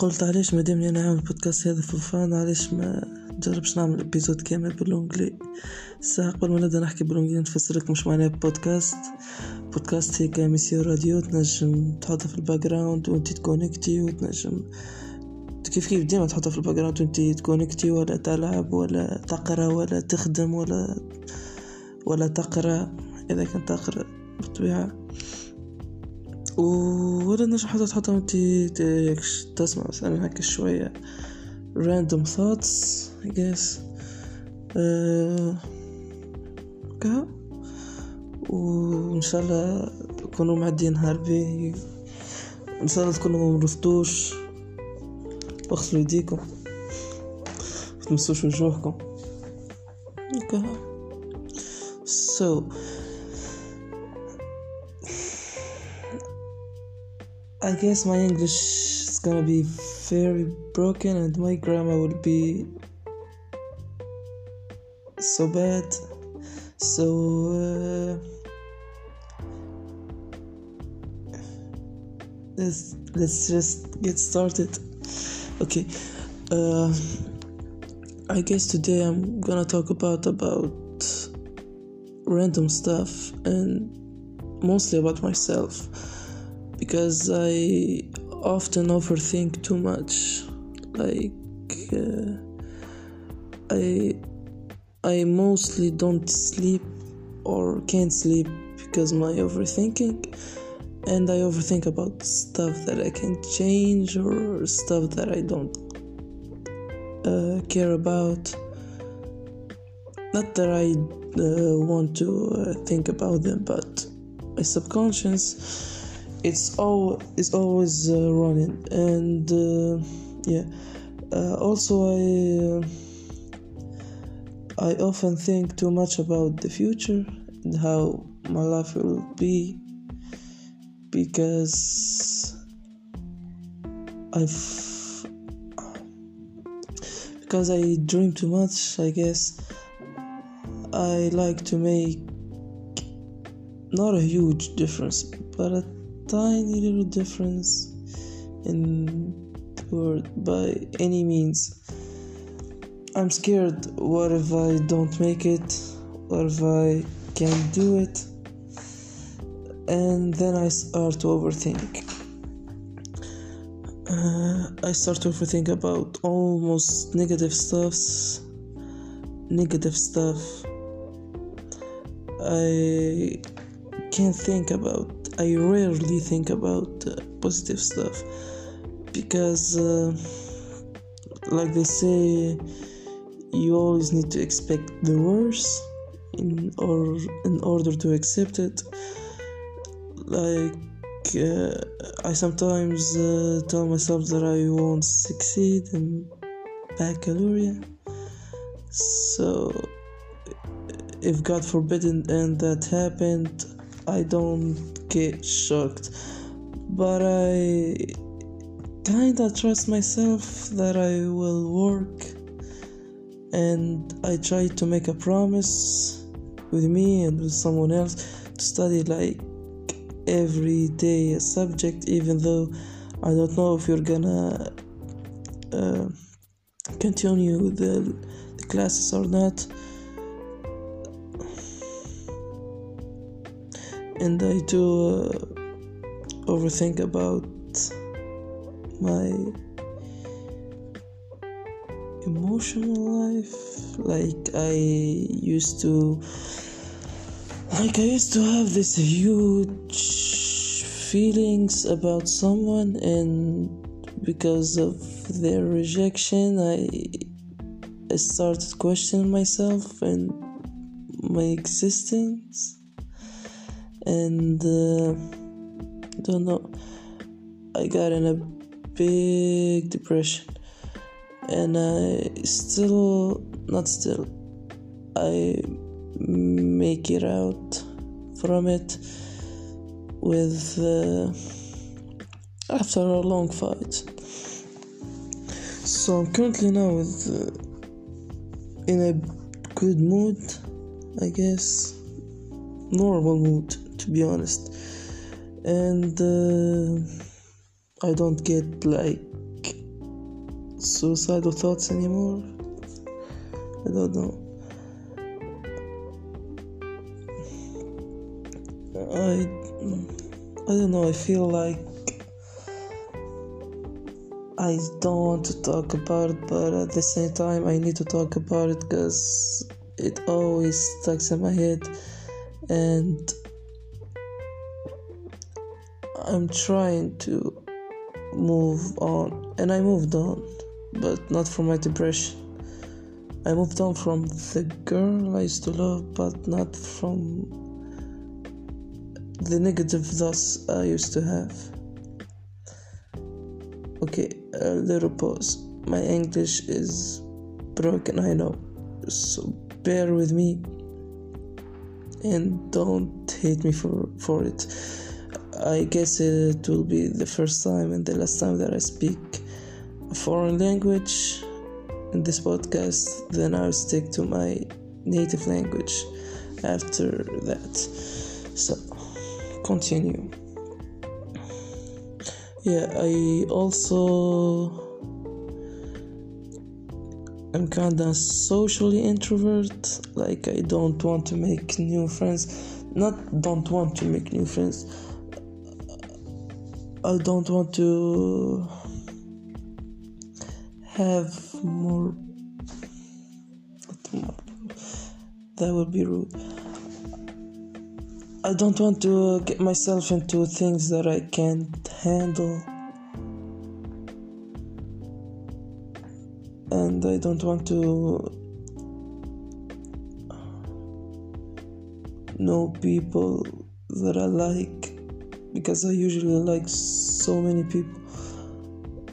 قلت علاش مادامني أنا نعمل بودكاست هذا في فان علاش ما نجربش نعمل ابيزود كامل بالونجلي ساعة قبل ما نبدأ نحكي بالونجلي نفسر لك مش معناه بودكاست بودكاست هيك ميسيو راديو تنجم تحطها في الباك جراوند وانت تكونكتي وتنجم كيف كيف ديما تحطها في الباك جراوند وانت تكونكتي ولا تلعب ولا تقرأ ولا تخدم ولا ولا تقرأ إذا كنت تقرأ بالطبيعة. ولا نجم حتى تحطها وانت تسمع مثلا هكا شوية random thoughts I guess. أه كها وإن شاء الله تكونوا معدين نهار إن شاء الله تكونوا مرضتوش واغسلوا يديكم. متمسوش وجوهكم كها so I guess my English is gonna be very broken and my grammar will be so bad. So uh, let's let's just get started. Okay. Uh, I guess today I'm gonna talk about about random stuff and mostly about myself because I often overthink too much. Like uh, I I mostly don't sleep or can't sleep because my overthinking and I overthink about stuff that I can change or stuff that I don't uh, care about. Not that I uh, want to uh, think about them, but my subconscious it's all it's always uh, running. And uh, yeah. Uh, also i i often think too much about the future and how my life will be because i've because i dream too much i guess. I like to make not a huge difference but tiny little difference in the world by any means. I'm scared. What if I don't make it? What if I can't do it? And then I start to overthink. Uh, I start to overthink about almost negative stuffs. Negative stuff. I can't think about I rarely think about uh, positive stuff because, uh, like they say, you always need to expect the worst in or in order to accept it. Like uh, I sometimes uh, tell myself that I won't succeed in baccalaureate, so if God forbid and that happened, I don't get shocked, but I kinda trust myself that I will work and I try to make a promise with me and with someone else to study like every day a subject, even though I don't know if you're gonna uh, continue the, the classes or not. And I do uh, overthink about my emotional life. Like I used to, like I used to have this huge feelings about someone, and because of their rejection, I I started questioning myself and my existence and uh, don't know. I got in a big depression and i still not still i make it out from it with uh, after a long fight. So i'm currently now with uh, in a good mood i guess. Normal mood to be honest and uh, i don't get like suicidal thoughts anymore. I don't know. I I don't know. I feel like I don't want to talk about it, but at the same time, I need to talk about it because it always stuck in my head, and I'm trying to move on, and I moved on, but not from my depression. I moved on from the girl I used to love, but not from the negative thoughts I used to have. Okay, a little pause. My English is broken, I know, so bear with me and don't hate me for, for it. I guess it will be the first time and the last time that I speak a foreign language in this podcast, then I'll stick to my native language after that. So, continue. Yeah, I also I'm kinda socially introvert. Like I don't want to make new friends. Not don't want to make new friends. I don't want to have more. That would be rude. I don't want to get myself into things that I can't handle. And I don't want to know people that I like because I usually like so many people,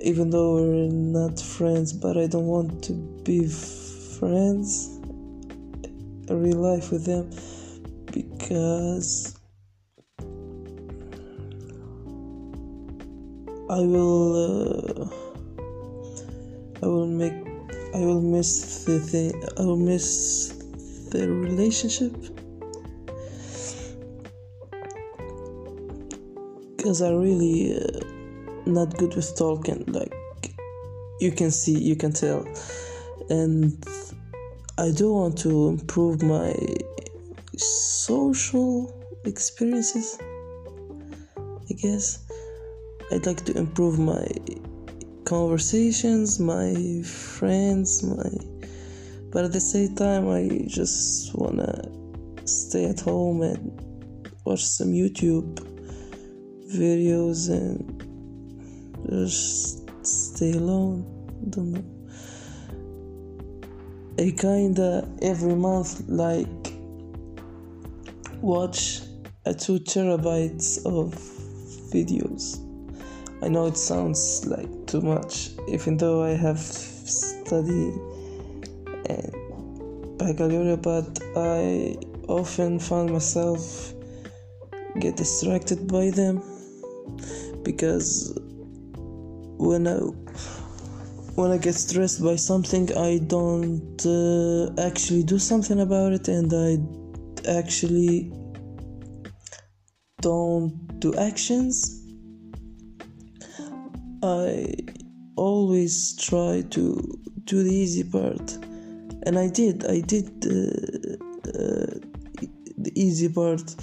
even though we're not friends, but I don't want to be friends real life with them because I will uh, I will make I will miss the thing I will miss the relationship because I really uh, not good with talking like you can see you can tell. And I do want to improve my social experiences I guess. I'd like to improve my conversations my friends my but at the same time I just wanna stay at home and watch some YouTube videos and just stay alone. Don't know. I kinda every month like watch a two terabytes of videos. I know it sounds like too much, even though I have studied and baccalaureate, but I often find myself get distracted by them because when I when I get stressed by something, I don't uh, actually do something about it, and I actually don't do actions. I always try to do the easy part, and I did. I did uh, uh, the easy part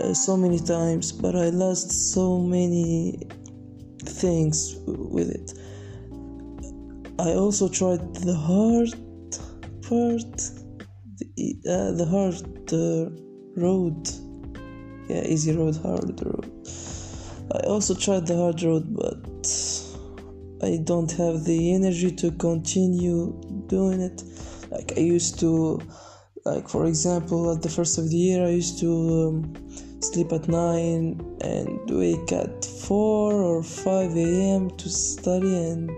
uh, so many times, but I lost so many things with it. I also tried the hard part, the, uh, the hard uh, road. Yeah, easy road, hard road. I also tried the hard road, but I don't have the energy to continue doing it. Like I used to, like for example, at the first of the year, I used to. Um, sleep at 9 and wake at 4 or 5 a.m. to study and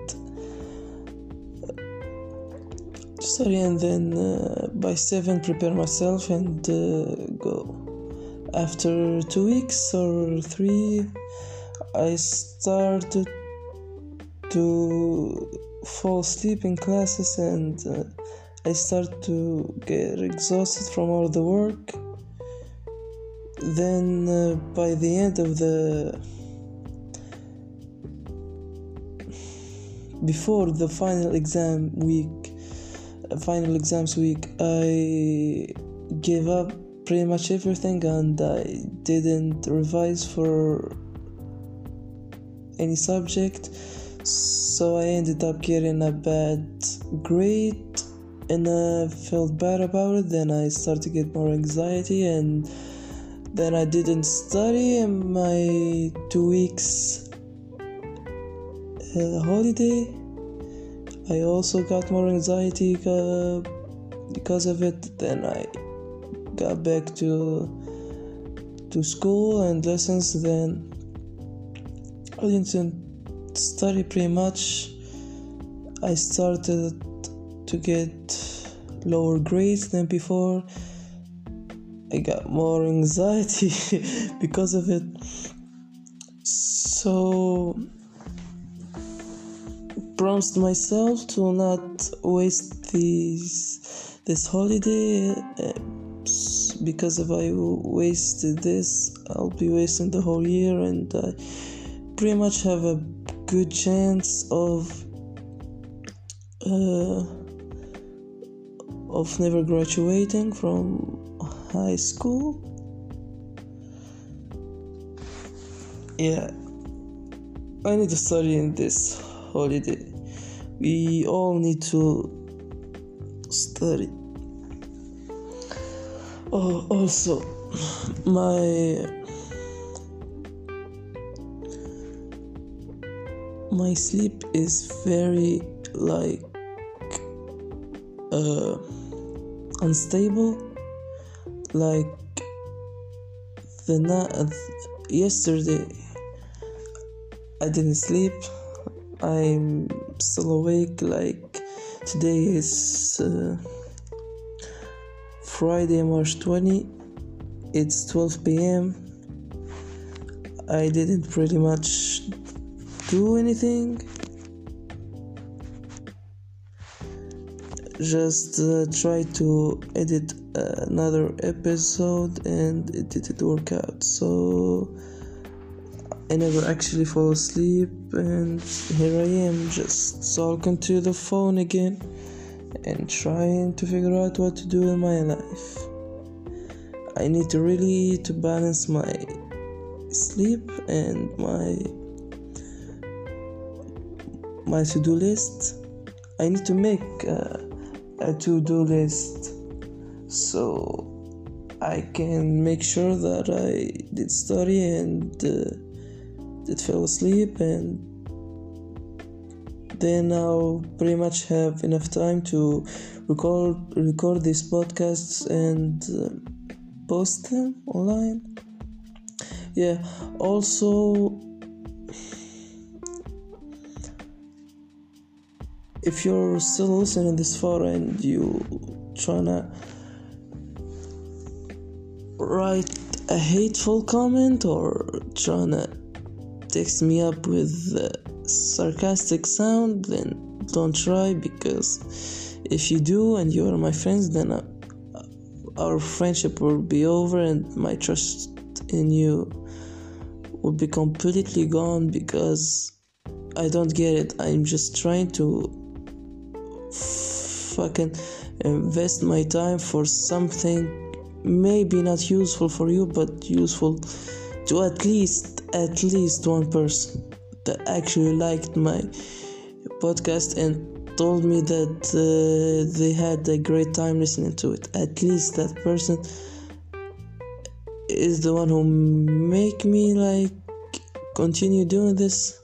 to study and then uh, by 7 prepare myself and uh, go after 2 weeks or 3 I started to fall asleep in classes and uh, I start to get exhausted from all the work then uh, by the end of the before the final exam week uh, final exams week i gave up pretty much everything and i didn't revise for any subject. So i ended up getting a bad grade and i felt bad about it. Then i started to get more anxiety and then i didn't study in my two weeks uh, holiday i also got more anxiety uh, because of it then i got back to to school and lessons then I didn't study pretty much. I started to get lower grades than before. I got more anxiety because of it. So promised myself to not waste this this holiday uh, because if I wasted this, I'll be wasting the whole year and I pretty much have a good chance of uh, of never graduating from high school. Yeah, I need to study in this holiday. We all need to study. Oh, also, my my sleep is very like uh, unstable like the night yesterday i didn't sleep. I'm still awake like today is uh, friday march 20 it's 12 p.m i didn't pretty much do anything just uh, try to edit another episode and it didn't work out. So i never actually fall asleep and here i am just talking to the phone again and trying to figure out what to do in my life. I need to really to balance my sleep and my my to-do list. I need to make uh, a to-do list. So i can make sure that i did study and uh, did fall asleep and then i'll pretty much have enough time to record record these podcasts and uh, post them online. Yeah also if you're still listening this far and you tryna write a hateful comment or tryna text me up with a sarcastic sound then don't try because if you do and you are my friends then uh, our friendship will be over and my trust in you will be completely gone because I don't get it. I'm just trying to fucking invest my time for something maybe not useful for you but useful to at least at least one person that actually liked my podcast and told me that uh, they had a great time listening to it. At least that person is the one who make me like continue doing this.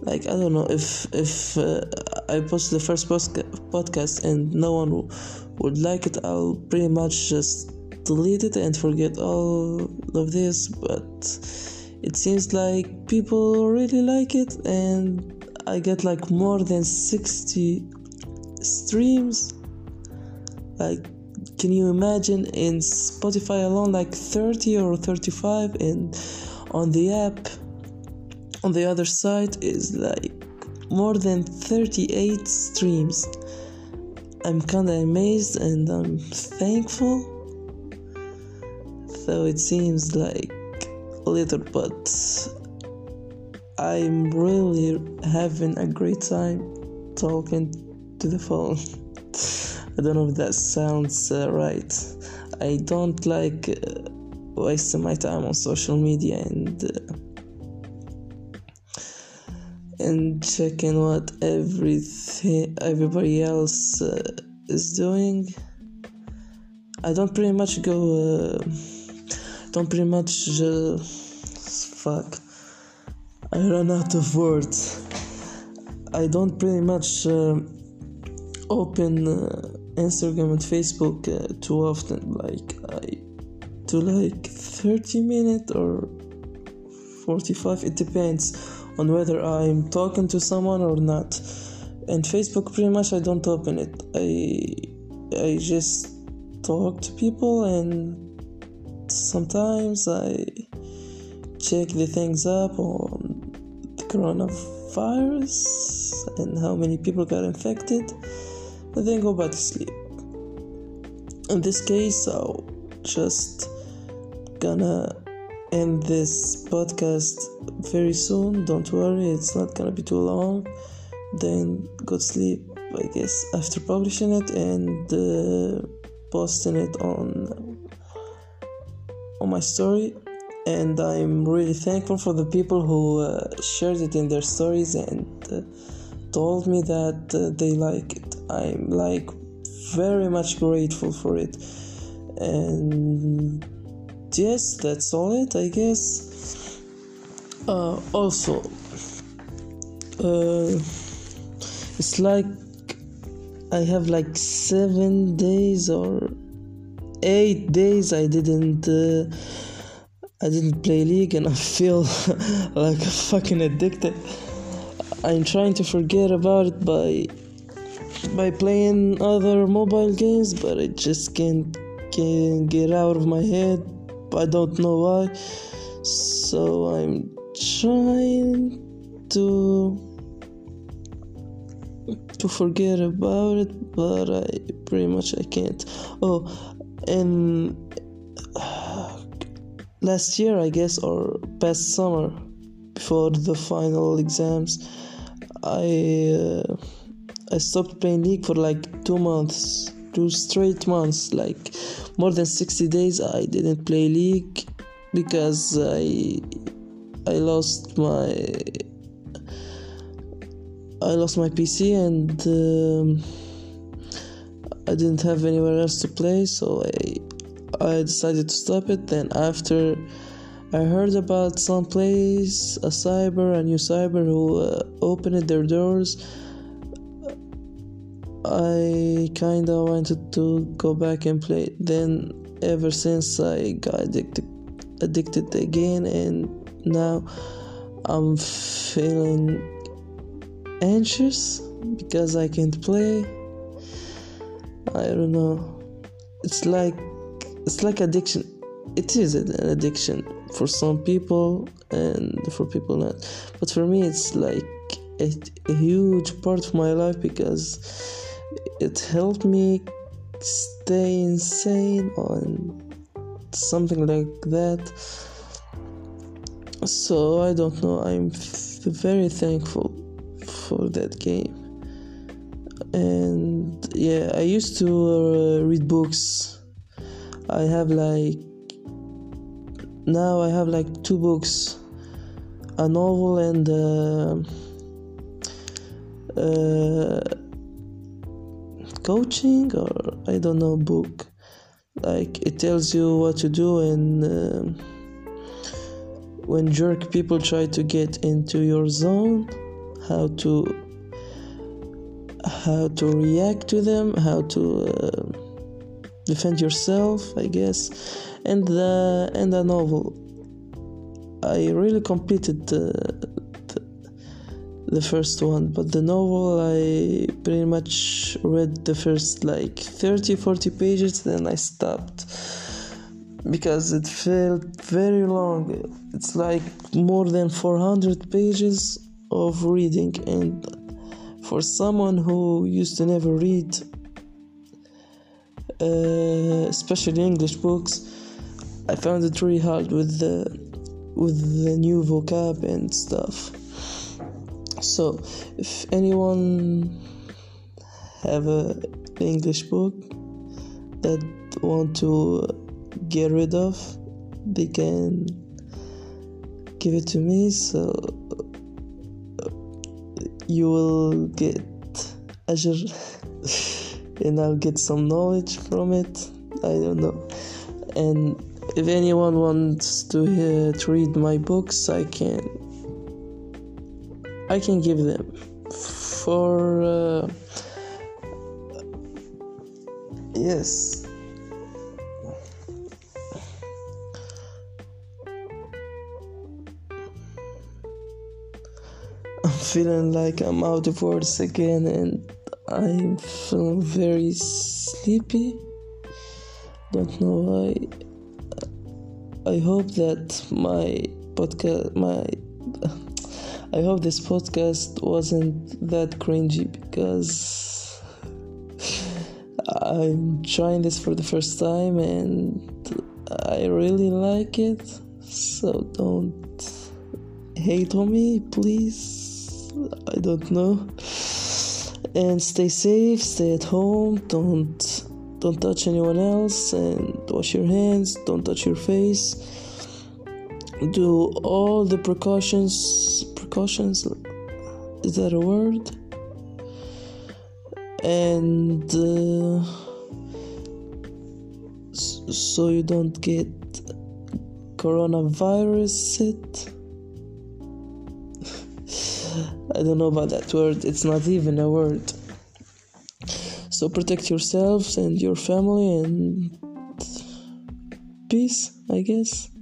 Like i don't know if if uh, i posted the first podcast and no one would like it. I'll pretty much just delete it and forget all of this but it seems like people really like it and i get like more than 60 streams. Like can you imagine? In spotify alone like 30 or 35 and on the app on the other side is like more than 38 streams. I'm kinda amazed and I'm thankful. Though it seems like a little, but I'm really having a great time talking to the phone. I don't know if that sounds uh, right. I don't like uh, wasting my time on social media and uh, and checking what everything everybody else uh, is doing. I don't pretty much go. Uh, don't pretty much. Uh, fuck. I run out of words. I don't pretty much uh, open uh, Instagram and Facebook uh, too often. Like I do like 30 minutes or 45. It depends on whether I'm talking to someone or not. And Facebook, pretty much, I don't open it. I I just talk to people, and sometimes I check the things up on the coronavirus and how many people got infected, and then go back to sleep. In this case, I'll just gonna end this podcast very soon. Don't worry, it's not gonna be too long. Then go to sleep, I guess, after publishing it and uh, posting it on on my story. And I'm really thankful for the people who uh, shared it in their stories and uh, told me that uh, they like it. I'm like very much grateful for it. And yes, that's all it, I guess. Uh, also, uh, it's like I have like seven days or eight days I didn't uh, I didn't play League and I feel like fucking addicted. I'm trying to forget about it by by playing other mobile games, but I just can't can't get out of my head. I don't know why. So I'm trying to to forget about it, but I pretty much I can't. Oh, and last year I guess or past summer, before the final exams, I uh, I stopped playing League for like two months, two straight months, like more than sixty days. I didn't play League because I I lost my I lost my PC and um, I didn't have anywhere else to play, so I I decided to stop it. Then after I heard about some place, a cyber, a new cyber who uh, opened their doors. I kinda wanted to go back and play. Then ever since I got addicted, addicted again, and now I'm feeling anxious because I can't play. I don't know. It's like it's like addiction. It is an addiction for some people and for people not. But for me, it's like a, a huge part of my life because it helped me stay insane or something like that. So I don't know. I'm very thankful for that game. And yeah, I used to uh, read books. I have like now I have like two books, a novel and uh, uh, coaching or I don't know book. Like it tells you what to do and. Uh, when jerk people try to get into your zone how to how to react to them how to uh, defend yourself i guess and the and the novel i really completed the, the, first one but the novel i pretty much read the first like 30 40 pages then i stopped. Because it felt very long. It's like more than 400 pages of reading and for someone who used to never read uh, especially english books i found it really hard with the with the new vocab and stuff so if anyone have a english book that want to get rid of they can give it to me. So you will get Azure, and I'll get some knowledge from it. I don't know. And if anyone wants to, uh, to read my books I can I can give them for uh, yes I'm feeling like I'm out of words again and I'm feeling very sleepy. Don't know why. I hope that my podcast, my, I hope this podcast wasn't that cringy because I'm trying this for the first time and I really like it. So don't hate on me, please. I don't know. And stay safe, stay at home, don't don't touch anyone else and wash your hands, don't touch your face. Do all the precautions precautions is that a word? And uh, so you don't get coronavirus it I don't know about that word, it's not even a word. So protect yourselves and your family and peace, I guess.